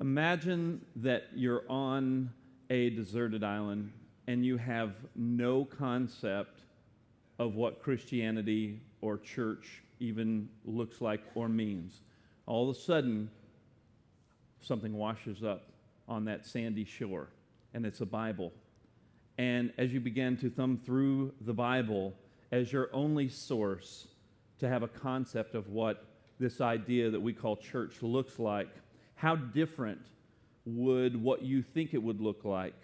Imagine that you're on a deserted island and you have no concept of what Christianity or church even looks like or means. All of a sudden, something washes up on that sandy shore, and it's a Bible. And as you begin to thumb through the Bible as your only source to have a concept of what this idea that we call church looks like, how different would what you think it would look like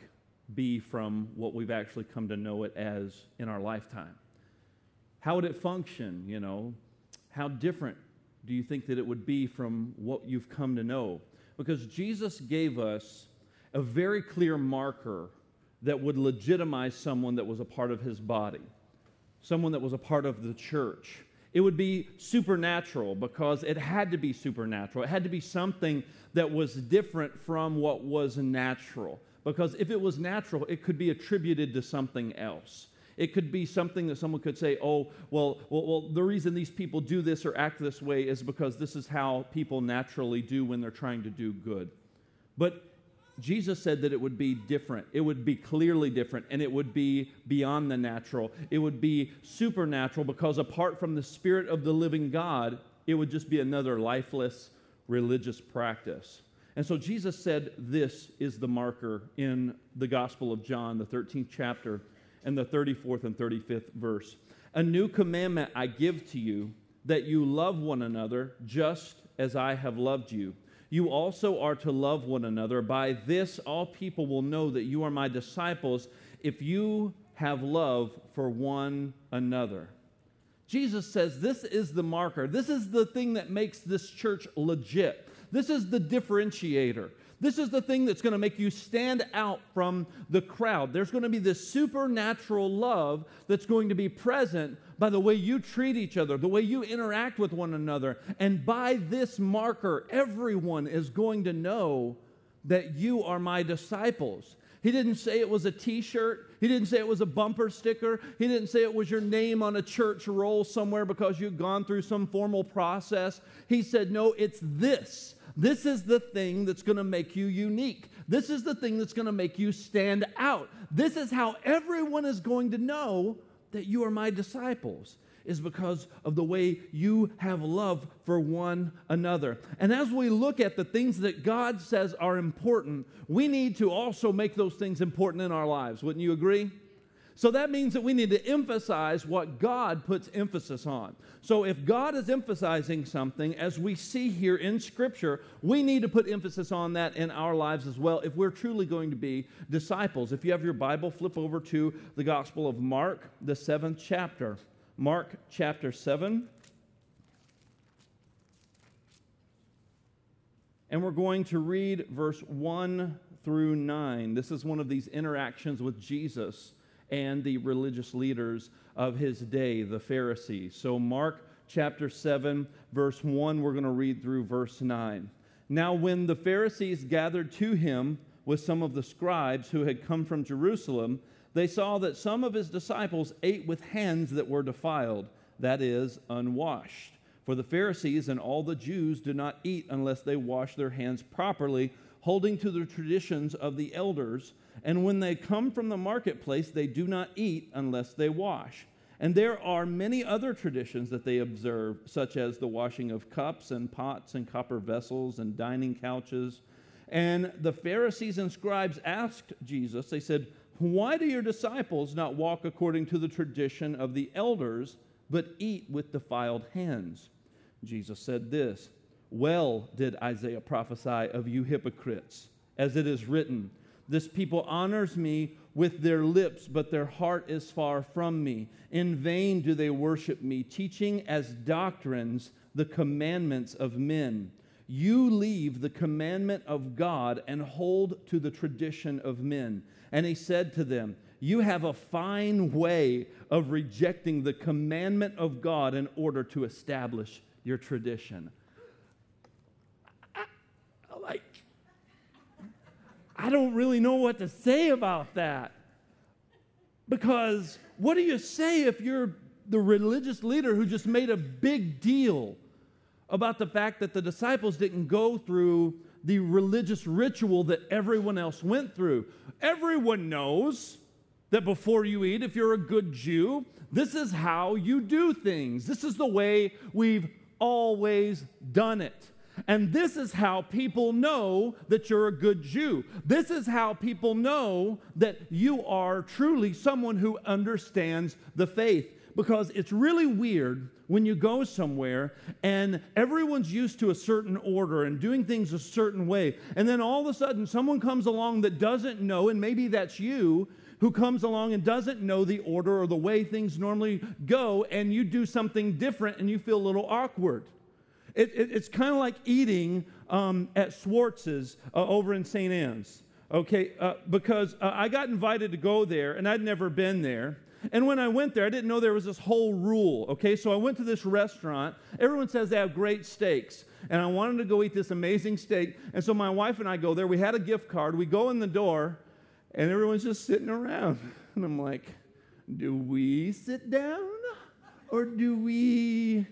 be from what we've actually come to know it as in our lifetime? How would it function, you know? How different do you think that it would be from what you've come to know? Because Jesus gave us a very clear marker that would legitimize someone that was a part of his body, someone that was a part of the church. It would be supernatural because it had to be supernatural. It had to be something that was different from what was natural. Because if it was natural, it could be attributed to something else. It could be something that someone could say, oh, well, well, well, the reason these people do this or act this way is because this is how people naturally do when they're trying to do good. But Jesus said that it would be different. It would be clearly different, and it would be beyond the natural. It would be supernatural because apart from the Spirit of the living God, it would just be another lifeless religious practice. And so Jesus said this is the marker in the Gospel of John, the 13th chapter, and the 34th and 35th verse. A new commandment I give to you that you love one another just as I have loved you. You also are to love one another. By this, all people will know that you are my disciples if you have love for one another. Jesus says this is the marker. This is the thing that makes this church legit. This is the differentiator. This is the thing that's going to make you stand out from the crowd. There's going to be this supernatural love that's going to be present by the way you treat each other, the way you interact with one another. And by this marker, everyone is going to know that you are my disciples. He didn't say it was a t shirt. He didn't say it was a bumper sticker. He didn't say it was your name on a church roll somewhere because you'd gone through some formal process. He said, No, it's this. This is the thing that's going to make you unique. This is the thing that's going to make you stand out. This is how everyone is going to know that you are my disciples is because of the way you have love for one another. And as we look at the things that God says are important, we need to also make those things important in our lives. Wouldn't you agree? So that means that we need to emphasize what God puts emphasis on. So if God is emphasizing something, as we see here in Scripture, we need to put emphasis on that in our lives as well if we're truly going to be disciples. If you have your Bible, flip over to the Gospel of Mark, the seventh chapter. Mark chapter 7. And we're going to read verse 1 through 9. This is one of these interactions with Jesus and the religious leaders of his day, the Pharisees. So, Mark chapter 7, verse 1, we're going to read through verse 9. Now, when the Pharisees gathered to him with some of the scribes who had come from Jerusalem, they saw that some of his disciples ate with hands that were defiled, that is, unwashed. For the Pharisees and all the Jews do not eat unless they wash their hands properly, holding to the traditions of the elders. And when they come from the marketplace, they do not eat unless they wash. And there are many other traditions that they observe, such as the washing of cups and pots and copper vessels and dining couches. And the Pharisees and scribes asked Jesus, they said, Why do your disciples not walk according to the tradition of the elders, but eat with defiled hands? Jesus said this Well did Isaiah prophesy of you hypocrites, as it is written, this people honors me with their lips, but their heart is far from me. In vain do they worship me, teaching as doctrines the commandments of men. You leave the commandment of God and hold to the tradition of men. And he said to them, You have a fine way of rejecting the commandment of God in order to establish your tradition. I don't really know what to say about that. Because what do you say if you're the religious leader who just made a big deal about the fact that the disciples didn't go through the religious ritual that everyone else went through. Everyone knows that before you eat, if you're a good Jew, this is how you do things. This is the way we've always done it. And this is how people know that you're a good Jew. This is how people know that you are truly someone who understands the faith. Because it's really weird when you go somewhere and everyone's used to a certain order and doing things a certain way. And then all of a sudden, someone comes along that doesn't know, and maybe that's you, who comes along and doesn't know the order or the way things normally go, and you do something different and you feel a little awkward. It, it, it's kind of like eating um, at Schwartz's uh, over in St. Anne's, okay? Uh, because uh, I got invited to go there, and I'd never been there. And when I went there, I didn't know there was this whole rule, okay? So I went to this restaurant. Everyone says they have great steaks. And I wanted to go eat this amazing steak. And so my wife and I go there. We had a gift card. We go in the door, and everyone's just sitting around. And I'm like, do we sit down or do we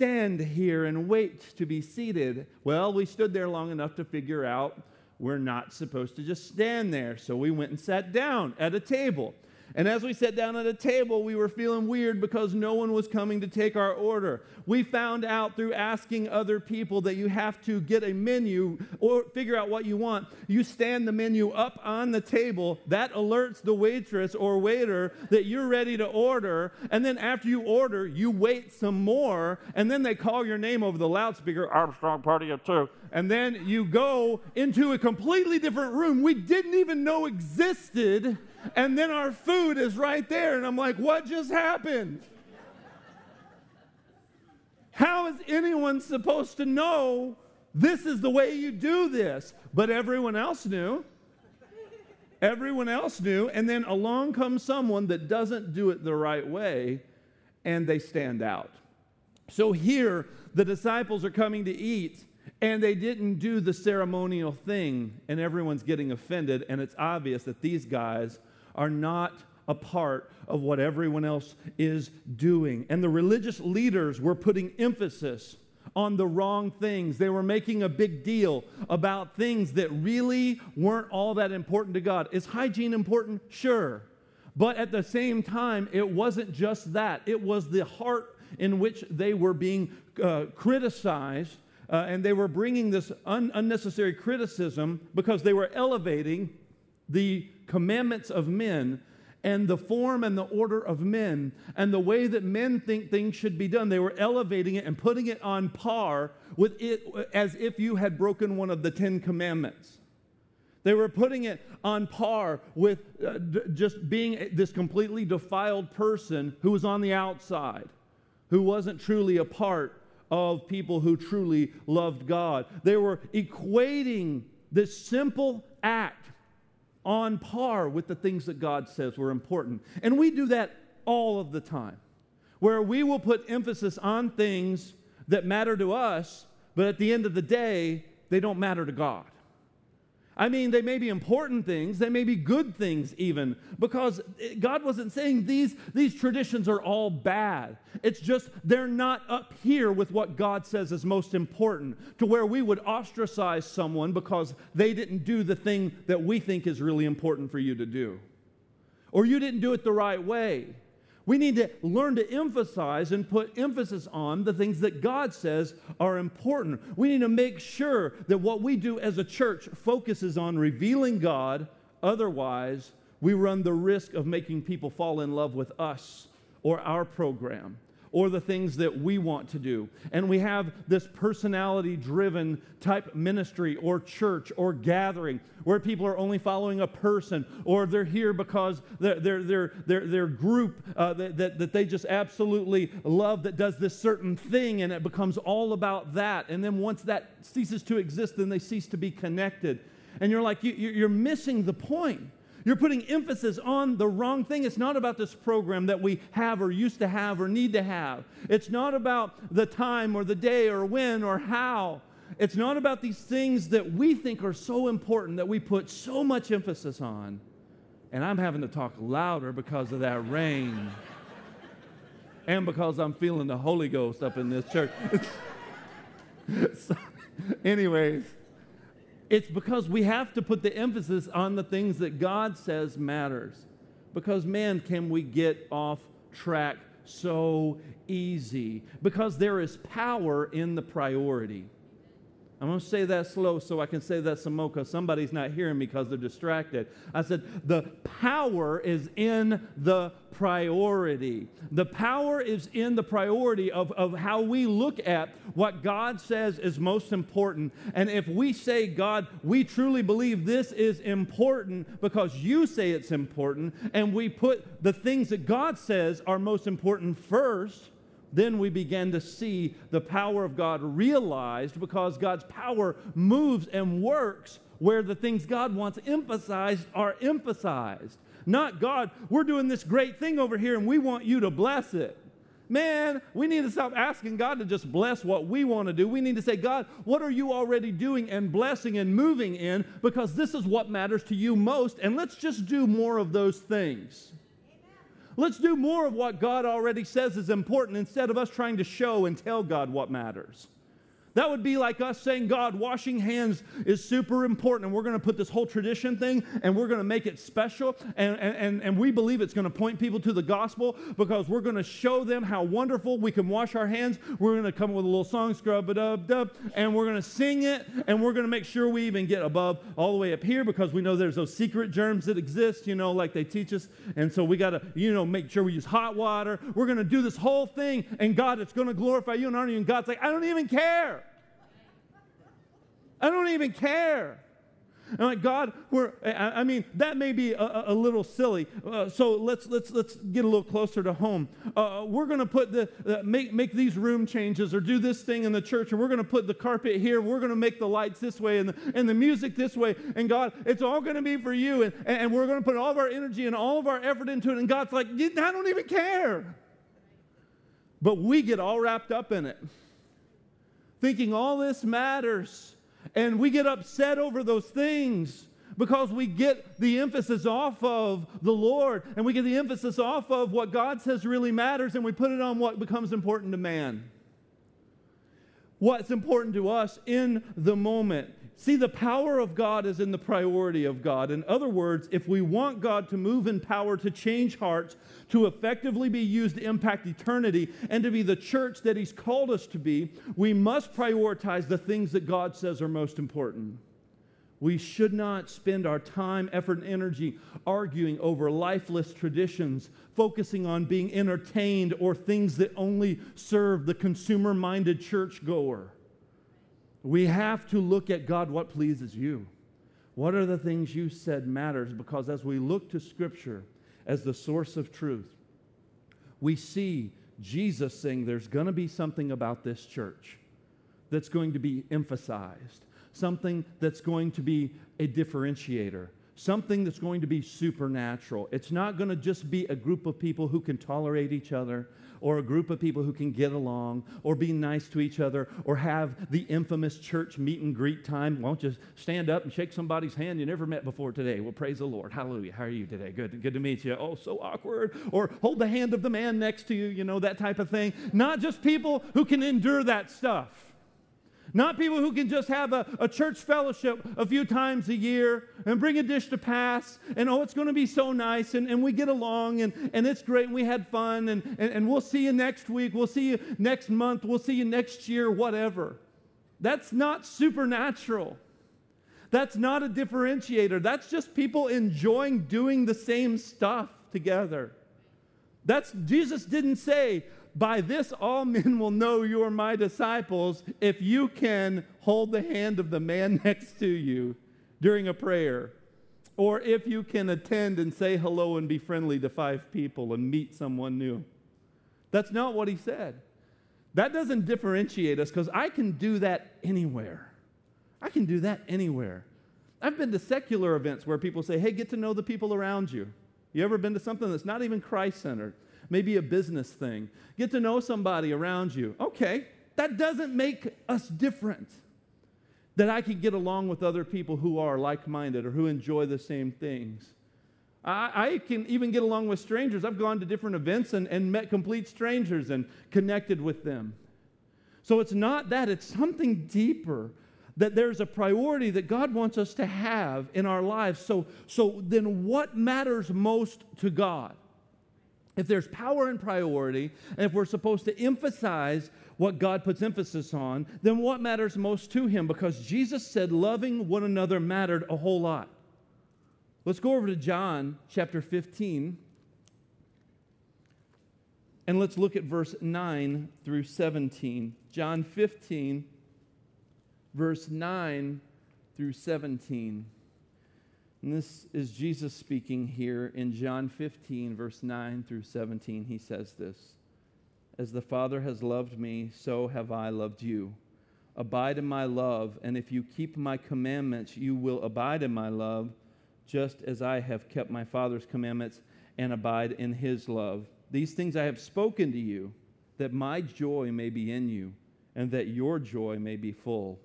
stand here and wait to be seated? Well, we stood there long enough to figure out we're not supposed to just stand there. So we went and sat down at a table. And as we sat down at a table, we were feeling weird because no one was coming to take our order. We found out through asking other people that you have to get a menu or figure out what you want. You stand the menu up on the table, that alerts the waitress or waiter that you're ready to order. And then after you order, you wait some more, and then they call your name over the loudspeaker Armstrong Party of Two. And then you go into a completely different room we didn't even know existed and then our food is right there. And I'm like, what just happened? How is anyone supposed to know this is the way you do this? But everyone else knew. Everyone else knew. And then along comes someone that doesn't do it the right way, and they stand out. So here, the disciples are coming to eat, and they didn't do the ceremonial thing, and everyone's getting offended. And it's obvious that these guys are not a part of what everyone else is doing. And the religious leaders were putting emphasis on the wrong things. They were making a big deal about things that really weren't all that important to God. Is hygiene important? Sure. But at the same time, it wasn't just that, it was the heart in which they were being uh, criticized. Uh, and they were bringing this un- unnecessary criticism because they were elevating the commandments of men and the form and the order of men and the way that men think things should be done. They were elevating it and putting it on par with it as if you had broken one of the Ten Commandments. They were putting it on par with uh, d- just being this completely defiled person who was on the outside, who wasn't truly a part of people who truly loved God. They were equating this simple act on par with the things that God says were important. And we do that all of the time, where we will put emphasis on things that matter to us, but at the end of the day, they don't matter to God. I mean, they may be important things, they may be good things even, because God wasn't saying these, these traditions are all bad. It's just they're not up here with what God says is most important, to where we would ostracize someone because they didn't do the thing that we think is really important for you to do. Or you didn't do it the right way. We need to learn to emphasize and put emphasis on the things that God says are important. We need to make sure that what we do as a church focuses on revealing God. Otherwise, we run the risk of making people fall in love with us or our program or the things that we want to do. And we have this personality driven type ministry or church or gathering where people are only following a person or they're here because their, their, their, their, group uh, that, that, that they just absolutely love that does this certain thing and it becomes all about that. And then once that ceases to exist, then they cease to be connected. And you're like, you, you're missing the point. You're putting emphasis on the wrong thing. It's not about this program that we have or used to have or need to have. It's not about the time or the day or when or how. It's not about these things that we think are so important that we put so much emphasis on. And I'm having to talk louder because of that rain. and because I'm feeling the Holy Ghost up in this church. so, anyways, It's because we have to put the emphasis on the things that God says matters. Because man, can we get off track so easy? Because there is power in the priority. I'm going to say that slow so I can say that some more because somebody's not hearing me because they're distracted. I said, the power is in the priority. The power is in the priority of, of how we look at what God says is most important. And if we say, God, we truly believe this is important because you say it's important, and we put the things that God says are most important first, then we begin to see the power of God realized because God's power moves and works where the things God wants emphasized are emphasized. Not God, we're doing this great thing over here and we want you to bless it. Man, we need to stop asking God to just bless what we want to do. We need to say, God, what are you already doing and blessing and moving in? Because this is what matters to you most. And let's just do more of those things. Let's do more of what God already says is important instead of us trying to show and tell God what matters. That would be like us saying, God, washing hands is super important, and we're going to put this whole tradition thing and we're going to make it special. And, and, and we believe it's going to point people to the gospel because we're going to show them how wonderful we can wash our hands. We're going to come with a little song, scrub a dub dub, and we're going to sing it, and we're going to make sure we even get above all the way up here because we know there's those secret germs that exist, you know, like they teach us. And so we got to, you know, make sure we use hot water. We're going to do this whole thing, and God, it's going to glorify you and honor you. And God's like, I don't even care. I don't even care. I'm like, God, we're, I, mean, that may be a, a little silly. Uh, so let's, let's, let's get a little closer to home. Uh, we're going to put the, uh, make, make these room changes or do this thing in the church, and we're going to put the carpet here. We're going to make the lights this way and the, and the music this way. And God, it's all going to be for you. And, and we're going to put all of our energy and all of our effort into it. And God's like, I don't even care. But we get all wrapped up in it, thinking all this matters. And we get upset over those things because we get the emphasis off of the Lord and we get the emphasis off of what God says really matters and we put it on what becomes important to man. What's important to us in the moment. See, the power of God is in the priority of God. In other words, if we want God to move in power to change hearts, to effectively be used to impact eternity, and to be the church that He's called us to be, we must prioritize the things that God says are most important. We should not spend our time, effort, and energy arguing over lifeless traditions, focusing on being entertained or things that only serve the consumer minded churchgoer. We have to look at God, what pleases you? What are the things you said matters? Because as we look to Scripture as the source of truth, we see Jesus saying there's going to be something about this church that's going to be emphasized, something that's going to be a differentiator, something that's going to be supernatural. It's not going to just be a group of people who can tolerate each other or a group of people who can get along or be nice to each other or have the infamous church meet and greet time. Won't you stand up and shake somebody's hand you never met before today? Well, praise the Lord. Hallelujah. How are you today? Good, good to meet you. Oh, so awkward. Or hold the hand of the man next to you, you know, that type of thing. Not just people who can endure that stuff. Not people who can just have a, a church fellowship a few times a year and bring a dish to pass and oh, it's going to be so nice and, and we get along and, and it's great and we had fun and, and, and we'll see you next week, we'll see you next month, we'll see you next year, whatever. That's not supernatural. That's not a differentiator. That's just people enjoying doing the same stuff together. That's Jesus didn't say, by this, all men will know you are my disciples if you can hold the hand of the man next to you during a prayer, or if you can attend and say hello and be friendly to five people and meet someone new. That's not what he said. That doesn't differentiate us because I can do that anywhere. I can do that anywhere. I've been to secular events where people say, hey, get to know the people around you. You ever been to something that's not even Christ centered? Maybe a business thing. Get to know somebody around you. Okay, that doesn't make us different. That I can get along with other people who are like minded or who enjoy the same things. I, I, can even get along with strangers. I've gone to different events and, and met complete strangers and connected with them. So it's not that, it's something deeper. that there's a priority that God wants us to have in our lives. So, so then what matters most to God? If there's power and priority, and if we're supposed to emphasize what God puts emphasis on, then what matters most to Him? Because Jesus said loving one another mattered a whole lot. Let's go over to John chapter 15. And let's look at verse 9 through 17. John 15, verse 9 through 17. And this is Jesus speaking here in John 15, verse 9 through 17. He says this As the Father has loved me, so have I loved you. Abide in my love, and if you keep my commandments, you will abide in my love, just as I have kept my Father's commandments and abide in his love. These things I have spoken to you, that my joy may be in you, and that your joy may be full.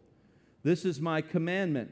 This is my commandment,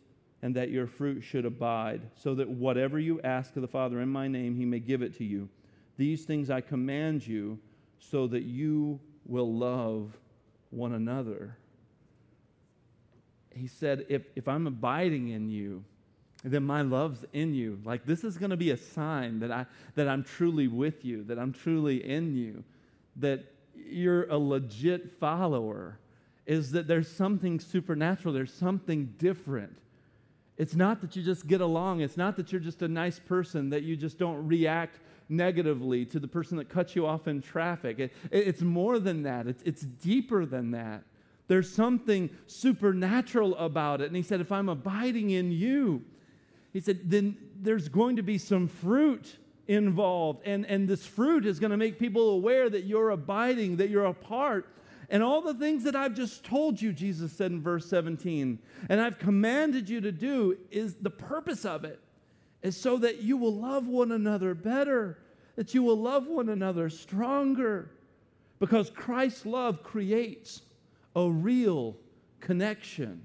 and that your fruit should abide, so that whatever you ask of the Father in my name, he may give it to you. These things I command you, so that you will love one another. He said, If, if I'm abiding in you, then my love's in you. Like this is going to be a sign that I that I'm truly with you, that I'm truly in you, that you're a legit follower. Is that there's something supernatural, there's something different. It's not that you just get along, it's not that you're just a nice person, that you just don't react negatively to the person that cuts you off in traffic. It, it's more than that, it's, it's deeper than that. There's something supernatural about it. And he said, If I'm abiding in you, he said, then there's going to be some fruit involved. And, and this fruit is going to make people aware that you're abiding, that you're a part. And all the things that I've just told you, Jesus said in verse 17, and I've commanded you to do, is the purpose of it is so that you will love one another better, that you will love one another stronger. Because Christ's love creates a real connection.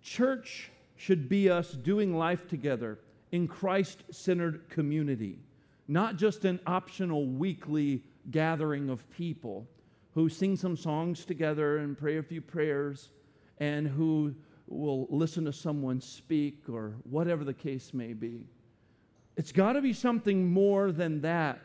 Church should be us doing life together in Christ centered community, not just an optional weekly gathering of people who sing some songs together and pray a few prayers and who will listen to someone speak or whatever the case may be. It's got to be something more than that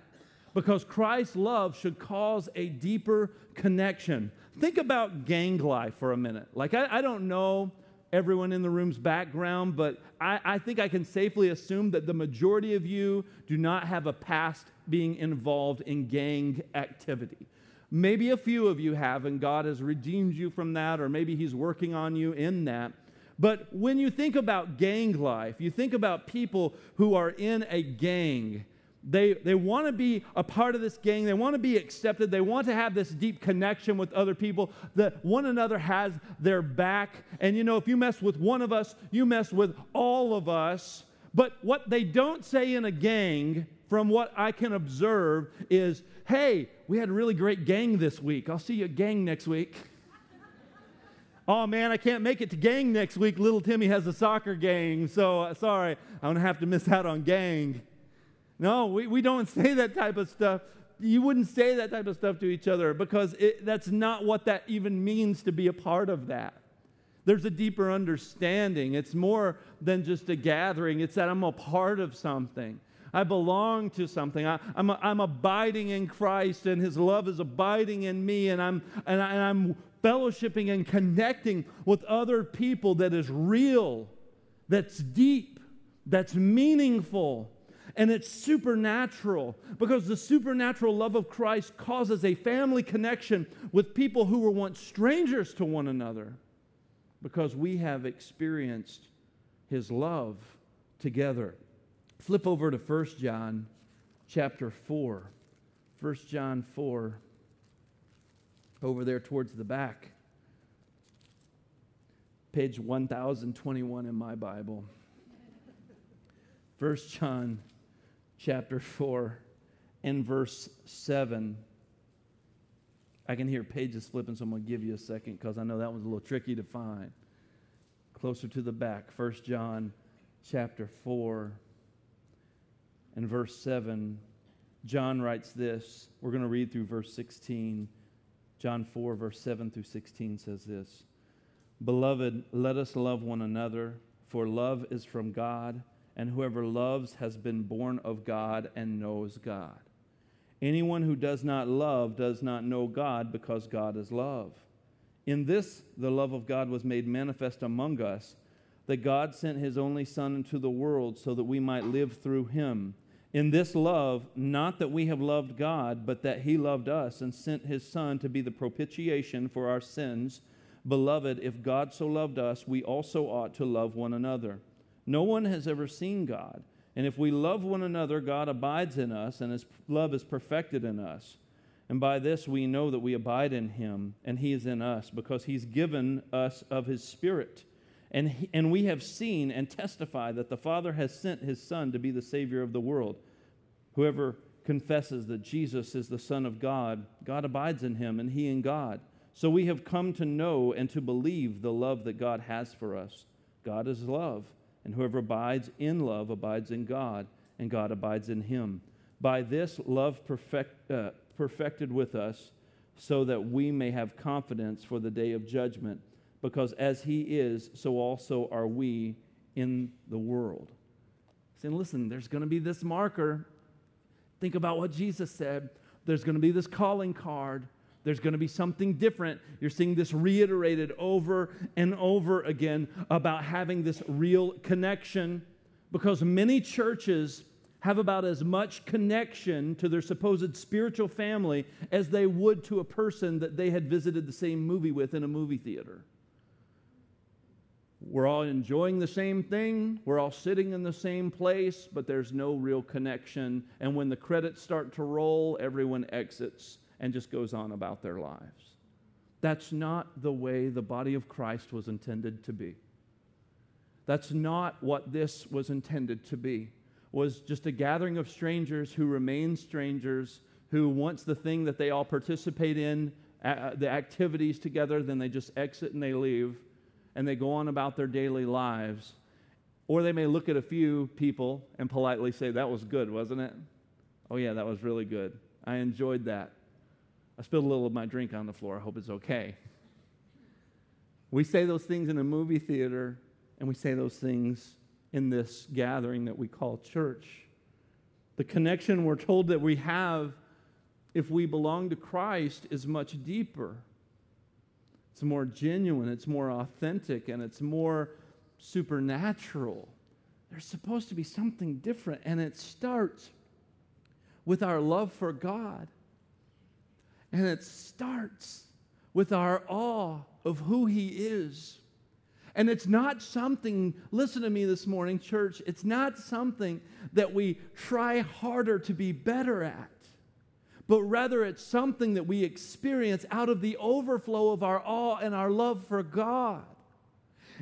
because Christ's love should cause a deeper connection. Think about gang life for a minute. Like, I, I don't know everyone in the room's background, but I, I, think I can safely assume that the majority of you do not have a past being involved in gang activity. Maybe a few of you have, and God has redeemed you from that, or maybe He's working on you in that. But when you think about gang life, you think about people who are in a gang they, they want to be a part of this gang. They want to be accepted. They want to have this deep connection with other people that one another has their back. And you know, if you mess with one of us, you mess with all of us. But what they don't say in a gang, from what I can observe, is hey, we had a really great gang this week. I'll see you at gang next week. oh man, I can't make it to gang next week. Little Timmy has a soccer gang, so uh, sorry, I'm gonna have to miss out on gang. No, we, we don't say that type of stuff. You wouldn't say that type of stuff to each other because it, that's not what that even means to be a part of that. There's a deeper understanding. It's more than just a gathering, it's that I'm a part of something. I belong to something. I, am I'm, I'm abiding in Christ, and His love is abiding in me, and I'm, and, I, and I'm fellowshipping and connecting with other people that is real, that's deep, that's meaningful and it's supernatural because the supernatural love of Christ causes a family connection with people who were once strangers to one another because we have experienced his love together. Flip over to 1 John chapter 4. 1 John 4, over there towards the back. page 1021 in my Bible. 1 John chapter 4 and verse 7. I can hear pages flipping, so I'm going to give you a second because I know that one's a little tricky to find. Closer to the back, 1 John chapter 4 and verse 7. John writes this. We're going to read through verse 16. John 4, verse 7 through 16 says this Beloved, let us love one another, for love is from God, and whoever loves has been born of God and knows God. Anyone who does not love does not know God because God is love. In this, the love of God was made manifest among us, that God sent his only Son into the world so that we might live through him. In this love, not that we have loved God, but that he loved us and sent his Son to be the propitiation for our sins. Beloved, if God so loved us, we also ought to love one another. No one has ever seen God. And if we love one another, God abides in us, and his love is perfected in us. And by this we know that we abide in him, and he is in us, because he's given us of his Spirit. And, he, and we have seen and testified that the Father has sent his Son to be the Savior of the world. Whoever confesses that Jesus is the Son of God, God abides in him, and he in God. So we have come to know and to believe the love that God has for us. God is love. And whoever abides in love abides in God, and God abides in him. By this, love perfect, uh, perfected with us, so that we may have confidence for the day of judgment, because as he is, so also are we in the world. Saying, listen, there's going to be this marker. Think about what Jesus said. There's going to be this calling card. There's going to be something different. You're seeing this reiterated over and over again about having this real connection because many churches have about as much connection to their supposed spiritual family as they would to a person that they had visited the same movie with in a movie theater. We're all enjoying the same thing, we're all sitting in the same place, but there's no real connection. And when the credits start to roll, everyone exits and just goes on about their lives. That's not the way the body of Christ was intended to be. That's not what this was intended to be. Was just a gathering of strangers who remain strangers, who once the thing that they all participate in, the activities together, then they just exit and they leave and they go on about their daily lives. Or they may look at a few people and politely say, That was good, wasn't it? Oh, yeah, that was really good. I enjoyed that. I spilled a little of my drink on the floor. I hope it's okay. We say those things in a movie theater, and we say those things in this gathering that we call church. The connection we're told that we have if we belong to Christ is much deeper. It's more genuine, it's more authentic, and it's more supernatural. There's supposed to be something different, and it starts with our love for God. And it starts with our awe of who He is. And it's not something, listen to me this morning, church, it's not something that we try harder to be better at, but rather it's something that we experience out of the overflow of our awe and our love for God.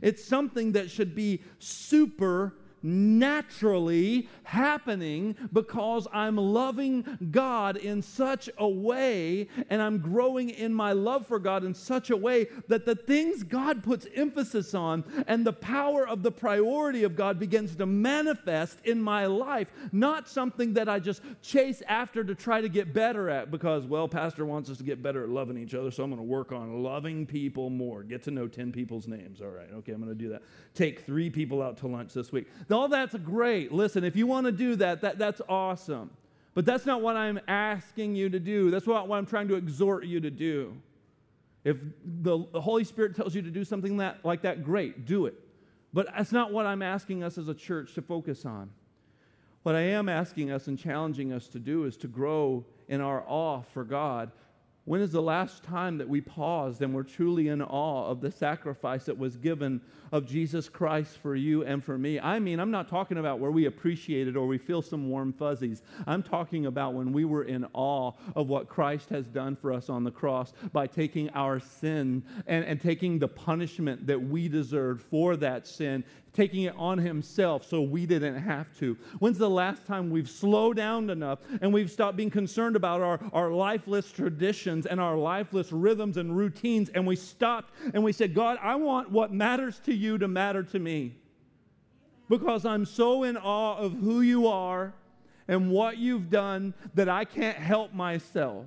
It's something that should be super naturally happening because I'm loving God in such a way and I'm growing in my love for God in such a way that the things God puts emphasis on and the power of the priority of God begins to manifest in my life, not something that I just chase after to try to get better at because, well, Pastor wants us to get better at loving each other, so I'm going to work on loving people more. Get to know 10 people's names. All right, okay, I'm going to do that. Take three people out to lunch this week. All that's great. Listen, if you want to do that, that that's awesome. But that's not what I'm asking you to do. That's what, what I'm trying to exhort you to do. If the, the Holy Spirit tells you to do something that, like that, great, do it. But that's not what I'm asking us as a church to focus on. What I am asking us and challenging us to do is to grow in our awe for God When is the last time that we paused and were truly in awe of the sacrifice that was given of Jesus Christ for you and for me? I mean, I'm not talking about where we appreciate it or we feel some warm fuzzies. I'm talking about when we were in awe of what Christ has done for us on the cross by taking our sin and, and taking the punishment that we deserved for that sin taking it on himself so we didn't have to. When's the last time we've slowed down enough and we've stopped being concerned about our, our lifeless traditions and our lifeless rhythms and routines and we stopped and we said, God, I want what matters to you to matter to me because I'm so in awe of who you are and what you've done that I can't help myself.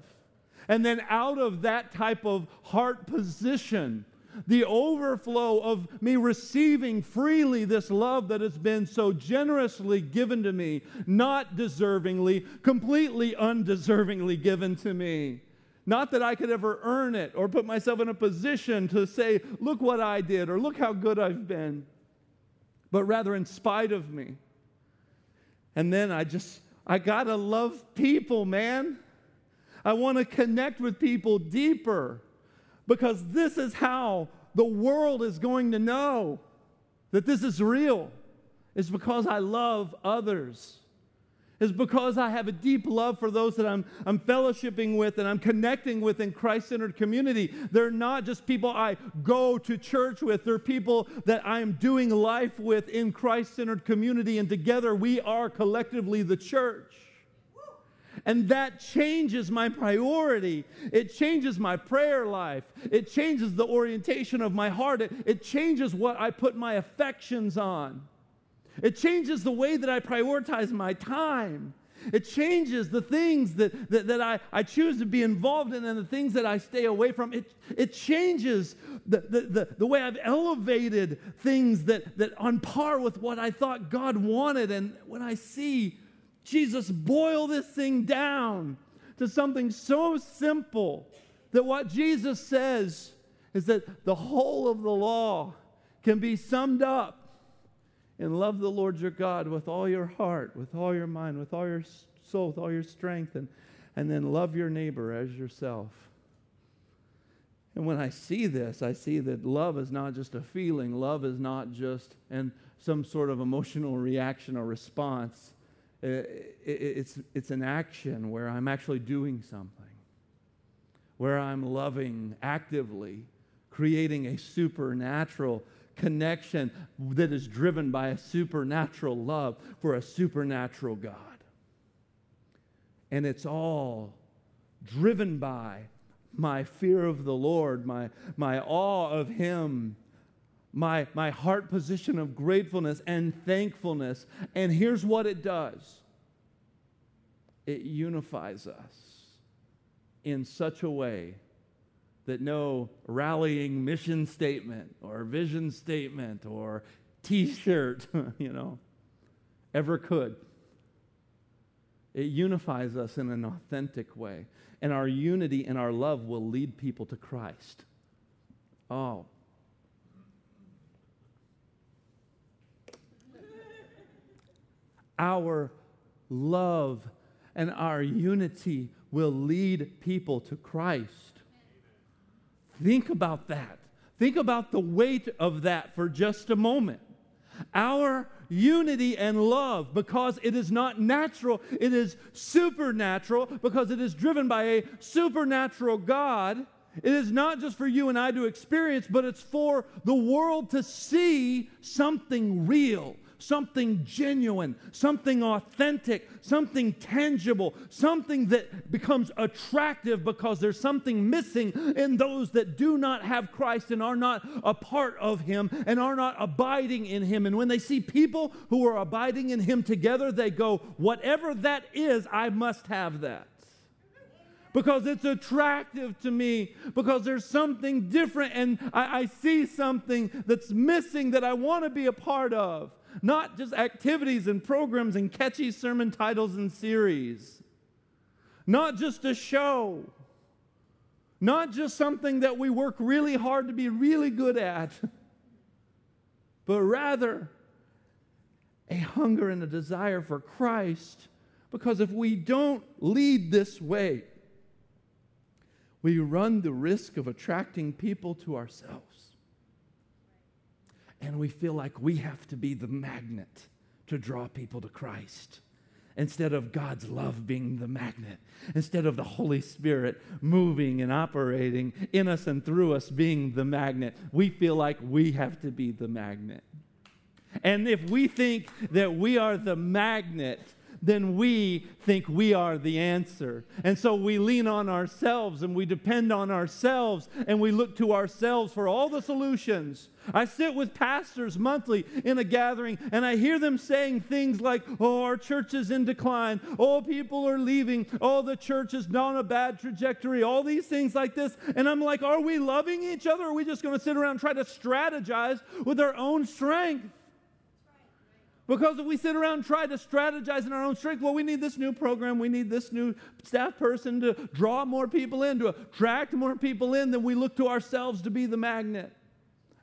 And then out of that type of heart position, the overflow of me receiving freely this love that has been so generously given to me, not deservingly, completely undeservingly given to me. Not that I could ever earn it or put myself in a position to say, look what I did or look how good I've been, but rather in spite of me. And then I just, I gotta love people, man. I wanna connect with people deeper because this is how the world is going to know that this is real. It's because I love others. It's because I have a deep love for those that I'm, I'm fellowshipping with and I'm connecting with in Christ centered community. They're not just people I go to church with, they're people that I'm doing life with in Christ centered community, and together we are collectively the church. And that changes my priority. It changes my prayer life. It changes the orientation of my heart. It, it, changes what I put my affections on. It changes the way that I prioritize my time. It changes the things that, that, that I, I choose to be involved in and the things that I stay away from. It, it changes the, the, the, the way I've elevated things that, that on par with what I thought God wanted. And when I see Jesus, boil this thing down to something so simple that what Jesus says is that the whole of the law can be summed up in love the Lord your God with all your heart, with all your mind, with all your soul, with all your strength, and, and then love your neighbor as yourself. And when I see this, I see that love is not just a feeling, love is not just and some sort of emotional reaction or response. It's, it's an action where I'm actually doing something, where I'm loving actively, creating a supernatural connection that is driven by a supernatural love for a supernatural God. And it's all driven by my fear of the Lord, my, my awe of Him, my, my heart position of gratefulness and thankfulness. And here's what it does it unifies us in such a way that no rallying mission statement or vision statement or t shirt, you know, ever could. It unifies us in an authentic way. And our unity and our love will lead people to Christ. Oh, our love and our unity will lead people to Christ. Think about that. Think about the weight of that for just a moment. Our unity and love, because it is not natural, it is supernatural, because it is driven by a supernatural God. It is not just for you and I to experience, but it's for the world to see something real, something genuine, something authentic, something tangible, something that becomes attractive because there's something missing in those that do not have Christ and are not a part of Him and are not abiding in Him. And when they see people who are abiding in Him together, they go, Whatever that is, I must have that because it's attractive to me, because there's something different and I, I, see something that's missing that I want to be a part of not just activities and programs and catchy sermon titles and series, not just a show, not just something that we work really hard to be really good at, but rather a hunger and a desire for Christ. Because if we don't lead this way, we run the risk of attracting people to ourselves. And we feel like we have to be the magnet to draw people to Christ instead of God's love being the magnet, instead of the Holy Spirit moving and operating in us and through us being the magnet. We feel like we have to be the magnet. And if we think that we are the magnet, then we think we are the answer. And so we lean on ourselves and we depend on ourselves and we look to ourselves for all the solutions. I sit with pastors monthly in a gathering and I hear them saying things like, Oh, our church is in decline. Oh, people are leaving. Oh, the church is on a bad trajectory. All these things like this. And I'm like, Are we loving each other? Or are we just going to sit around and try to strategize with our own strength? Because if we sit around and try to strategize in our own strength, well, we need this new program, we need this new staff person to draw more people in, to attract more people in, then we look to ourselves to be the magnet.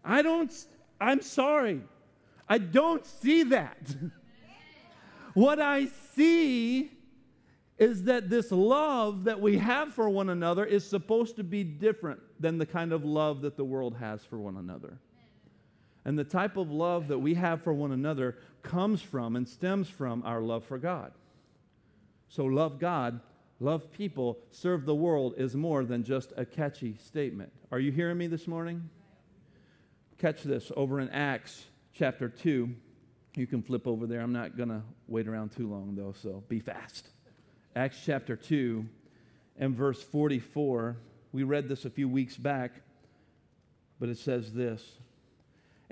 I don't, I'm sorry, I don't see that. what I see is that this love that we have for one another is supposed to be different than the kind of love that the world has for one another. And the type of love that we have for one another comes from and stems from our love for God. So, love God, love people, serve the world is more than just a catchy statement. Are you hearing me this morning? Catch this over in Acts chapter 2. You can flip over there. I'm not going to wait around too long, though, so be fast. Acts chapter 2 and verse 44. We read this a few weeks back, but it says this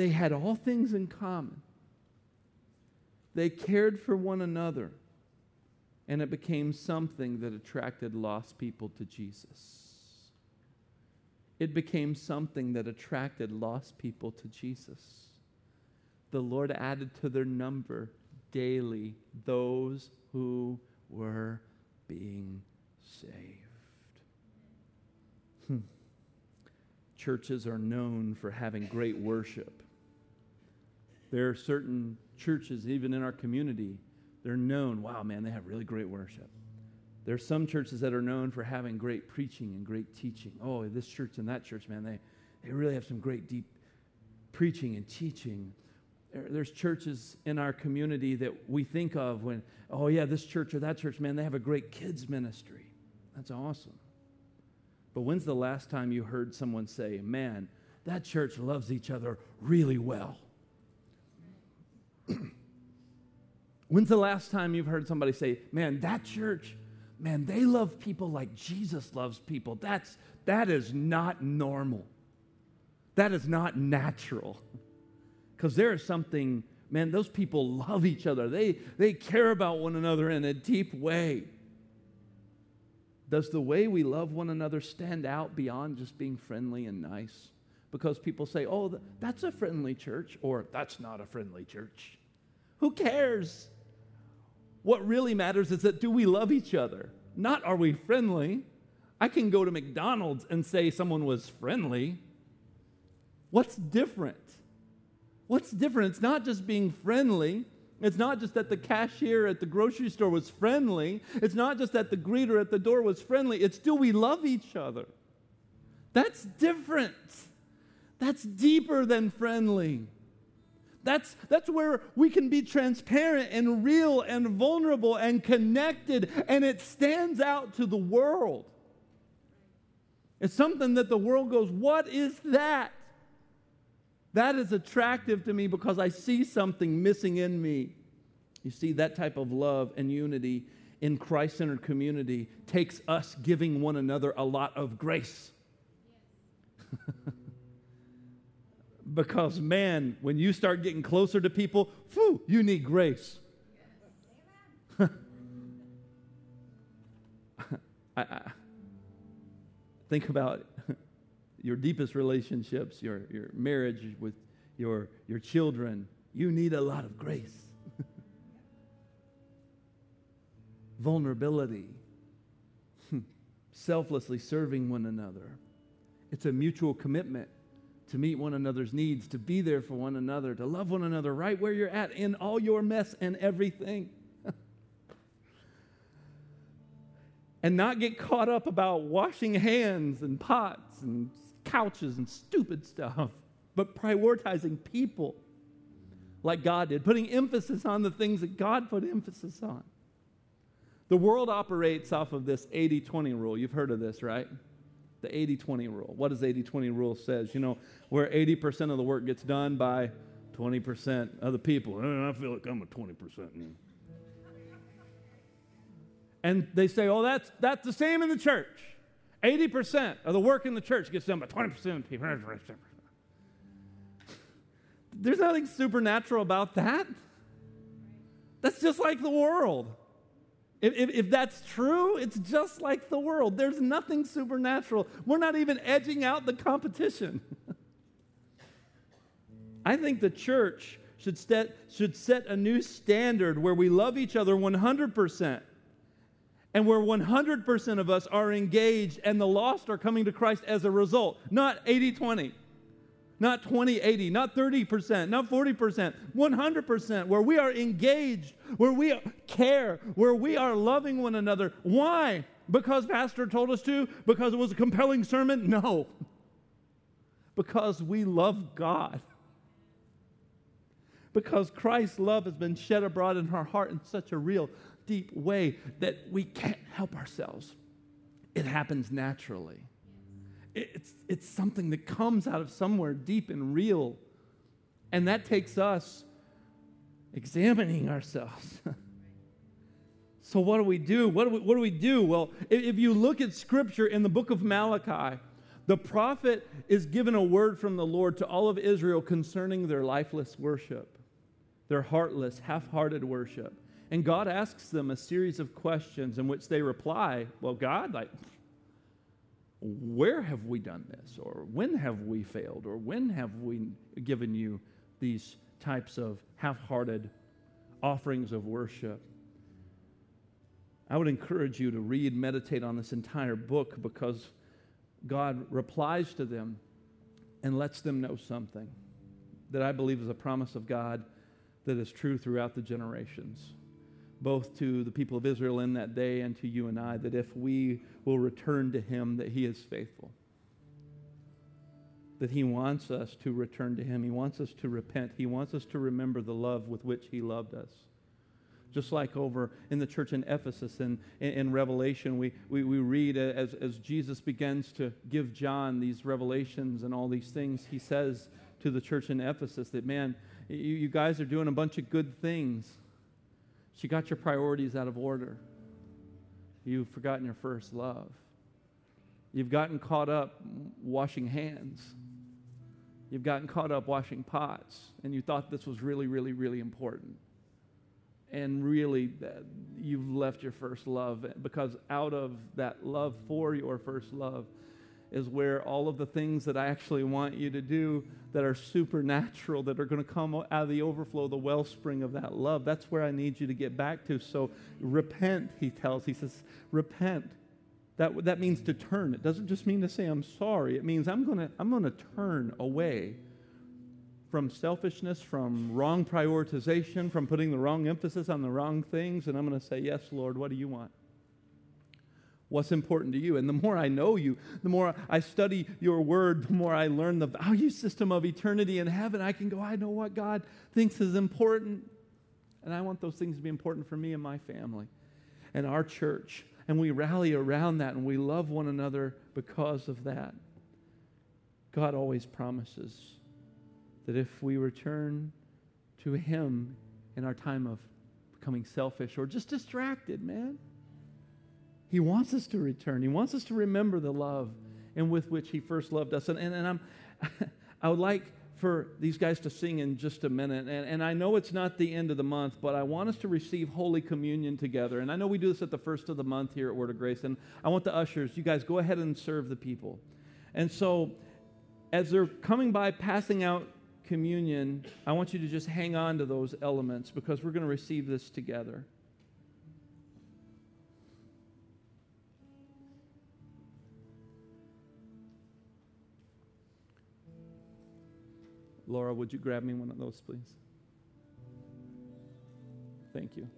They had all things in common. They cared for one another, and it became something that attracted lost people to Jesus. It became something that attracted lost people to Jesus. The Lord added to their number daily those who were being saved. Hmm. Churches are known for having great worship there are certain churches, even in our community, they're known, wow, man, they have really great worship. There are some churches that are known for having great preaching and great teaching. Oh, this church and that church, man, they, they really have some great deep preaching and teaching. There, there's churches in our community that we think of when, oh, yeah, this church or that church, man, they have a great kids' ministry. That's awesome. But when's the last time you heard someone say, man, that church loves each other really well? When's the last time you've heard somebody say, man, that church, man, they love people like Jesus loves people? That's, that is not normal. That is not natural. Because there is something, man, those people love each other. They, they care about one another in a deep way. Does the way we love one another stand out beyond just being friendly and nice? Because people say, oh, that's a friendly church, or that's not a friendly church. Who cares? What really matters is that do we love each other? Not are we friendly? I can go to McDonald's and say someone was friendly. What's different? What's different? It's not just being friendly. It's not just that the cashier at the grocery store was friendly. It's not just that the greeter at the door was friendly. It's do we love each other? That's different. That's deeper than friendly. That's, that's where we can be transparent and real and vulnerable and connected, and it stands out to the world. It's something that the world goes, What is that? That is attractive to me because I see something missing in me. You see, that type of love and unity in Christ centered community takes us giving one another a lot of grace. Because, man, when you start getting closer to people, whew, you need grace. I, I, think about your deepest relationships, your, your marriage with your, your children. You need a lot of grace, vulnerability, selflessly serving one another. It's a mutual commitment to meet one another's needs, to be there for one another, to love one another right where you're at in all your mess and everything. and not get caught up about washing hands and pots and couches and stupid stuff, but prioritizing people like God did, putting emphasis on the things that God put emphasis on. The world operates off of this 80 20 rule. You've heard of this, right? The 80 20 rule. What does 80 20 rule says? You know, where 80% of the work gets done by 20% of the people. I feel like I'm a 20%. And they say, oh, that's, that's the same in the church. 80% of the work in the church gets done by 20% of the people. There's nothing supernatural about that. That's just like the world. If, if, that's true, it's just like the world. There's nothing supernatural. We're not even edging out the competition. I think the church should set, should set a new standard where we love each other 100% and where 100% of us are engaged and the lost are coming to Christ as a result, not 80 20 not 20, 80, not 30%, not 40%, 100%, where we are engaged, where we care, where we are loving one another. Why? Because Pastor told us to? Because it was a compelling sermon? No. Because we love God. Because Christ's love has been shed abroad in our heart in such a real, deep way that we can't help ourselves. It happens naturally. It's, it's something that comes out of somewhere deep and real. And that takes us examining ourselves. so, what do we do? What do we, what do we do? Well, if, if you look at scripture in the book of Malachi, the prophet is given a word from the Lord to all of Israel concerning their lifeless worship, their heartless, half hearted worship. And God asks them a series of questions in which they reply, Well, God, like, where have we done this? Or when have we failed? Or when have we given you these types of half hearted offerings of worship? I would encourage you to read, meditate on this entire book because God replies to them and lets them know something that I believe is a promise of God that is true throughout the generations both to the people of Israel in that day and to you and I, that if we will return to Him, that He is faithful. That He wants us to return to Him. He wants us to repent. He wants us to remember the love with which He loved us. Just like over in the church in Ephesus and in, in, Revelation, we, we, we read as, as Jesus begins to give John these revelations and all these things, he says to the church in Ephesus that, man, you, you guys are doing a bunch of good things you got your priorities out of order. You've forgotten your first love. You've gotten caught up washing hands. You've gotten caught up washing pots, and you thought this was really, really, really important. And really, you've left your first love because out of that love for your first love, is where all of the things that I actually want you to do that are supernatural, that are going to come out of the overflow, the wellspring of that love, that's where I need you to get back to. So repent, he tells. He says, repent. That, that means to turn. It doesn't just mean to say I'm sorry. It means I'm going to I'm going to turn away from selfishness, from wrong prioritization, from putting the wrong emphasis on the wrong things, and I'm going to say, Yes, Lord, what do you want? What's important to you. And the more I know you, the more I study your word, the more I learn the value system of eternity in heaven. I can go, I know what God thinks is important. And I want those things to be important for me and my family and our church. And we rally around that and we love one another because of that. God always promises that if we return to Him in our time of becoming selfish or just distracted, man, he wants us to return. He wants us to remember the love and with which He first loved us. And, and, and I'm, I would like for these guys to sing in just a minute. And, and I know it's not the end of the month, but I want us to receive Holy Communion together. And I know we do this at the first of the month here at Word of Grace. And I want the ushers, you guys go ahead and serve the people. And so, as they're coming by passing out communion, I want you to just hang on to those elements because we're going to receive this together. Laura, would you grab me one of those, please? Thank you.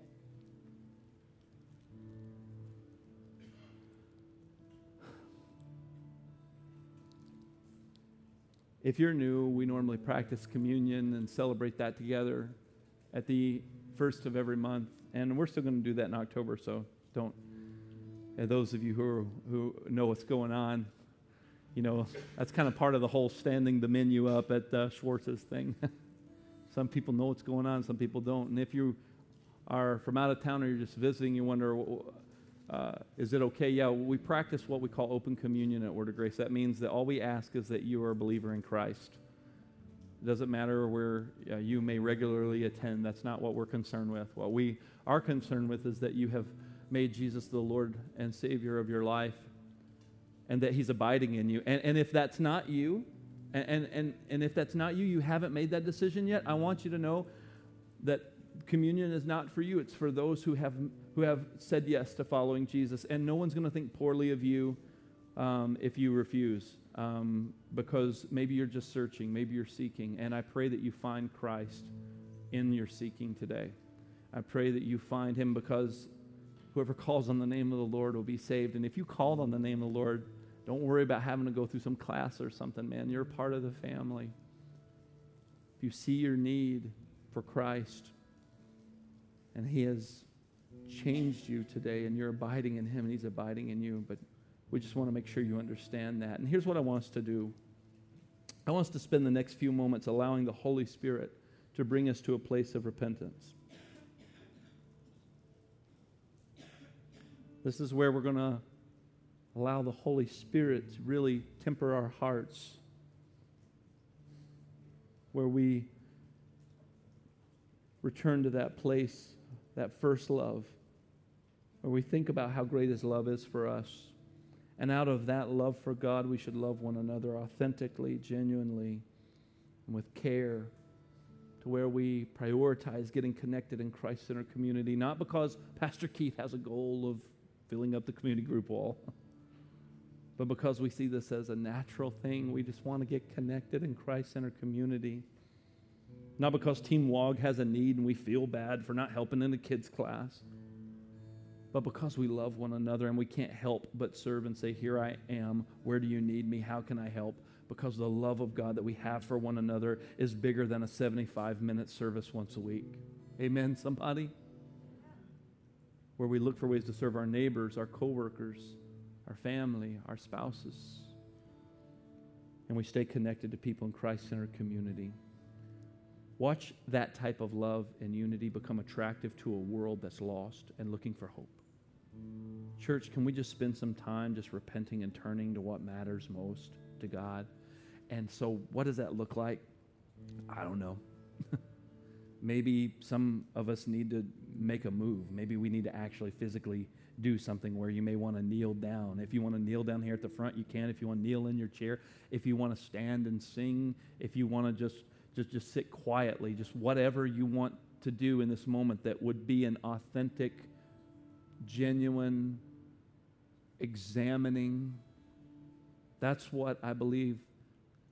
If you're new, we normally practice communion and celebrate that together at the first of every month. And we're still going to do that in October, so don't. And those of you who, who know what's going on, you know, that's kind of part of the whole standing the menu up at uh, Schwartz's thing. some people know what's going on, some people don't. And if you are from out of town or you're just visiting, you wonder, uh, is it okay? Yeah, we practice what we call open communion at Word of Grace. That means that all we ask is that you are a believer in Christ. It doesn't matter where uh, you may regularly attend. That's not what we're concerned with. What we are concerned with is that you have made Jesus the Lord and Savior of your life and that He's abiding in you. And, and if that's not you, and, and, and if that's not you, you haven't made that decision yet, I want you to know that communion is not for you. It's for those who have, who have said yes to following Jesus. And no one's going to think poorly of you um, if you refuse, um, because maybe you're just searching, maybe you're seeking. And I pray that you find Christ in your seeking today. I pray that you find him because whoever calls on the name of the Lord will be saved. And if you called on the name of the Lord, don't worry about having to go through some class or something, man. You're part of the family. If you see your need for Christ and He has changed you today and you're abiding in Him and He's abiding in you, but we just want to make sure you understand that. And here's what I want us to do I want us to spend the next few moments allowing the Holy Spirit to bring us to a place of repentance. This is where we're going to allow the Holy Spirit to really temper our hearts, where we return to that place, that first love, where we think about how great His love is for us. And out of that love for God, we should love one another authentically, genuinely, and with care, to where we prioritize getting connected in Christ centered community, not because Pastor Keith has a goal of filling up the community group wall. But because we see this as a natural thing, we just want to get connected in Christ centered community. Not because Team WOG has a need and we feel bad for not helping in the kids' class, but because we love one another and we can't help but serve and say, Here I am. Where do you need me? How can I help? Because the love of God that we have for one another is bigger than a 75 minute service once a week. Amen, somebody? Where we look for ways to serve our neighbors, our coworkers, our family, our spouses. And we stay connected to people in Christ in our community. Watch that type of love and unity become attractive to a world that's lost and looking for hope. Church, can we just spend some time just repenting and turning to what matters most to God? And so, what does that look like? I don't know. Maybe some of us need to make a move. Maybe we need to actually physically do something where you may want to kneel down. If you want to kneel down here at the front, you can. If you want to kneel in your chair, if you want to stand and sing, if you want to just just just sit quietly, just whatever you want to do in this moment that would be an authentic, genuine examining. That's what I believe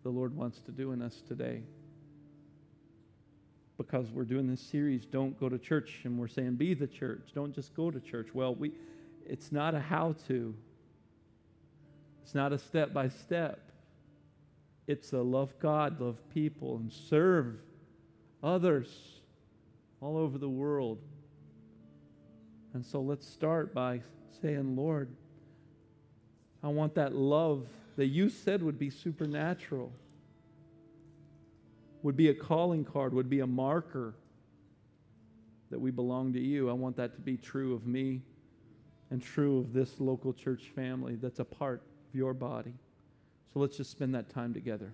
the Lord wants to do in us today because we're doing this series, Don't Go to Church, and we're saying, Be the church. Don't just go to church. Well, we, it's not a how to, it's not a step by step. It's a love God, love people, and serve others all over the world. And so let's start by saying, Lord, I want that love that you said would be supernatural would be a calling card, would be a marker that we belong to you. I want that to be true of me and true of this local church family that's a part of your body. So let's just spend that time together.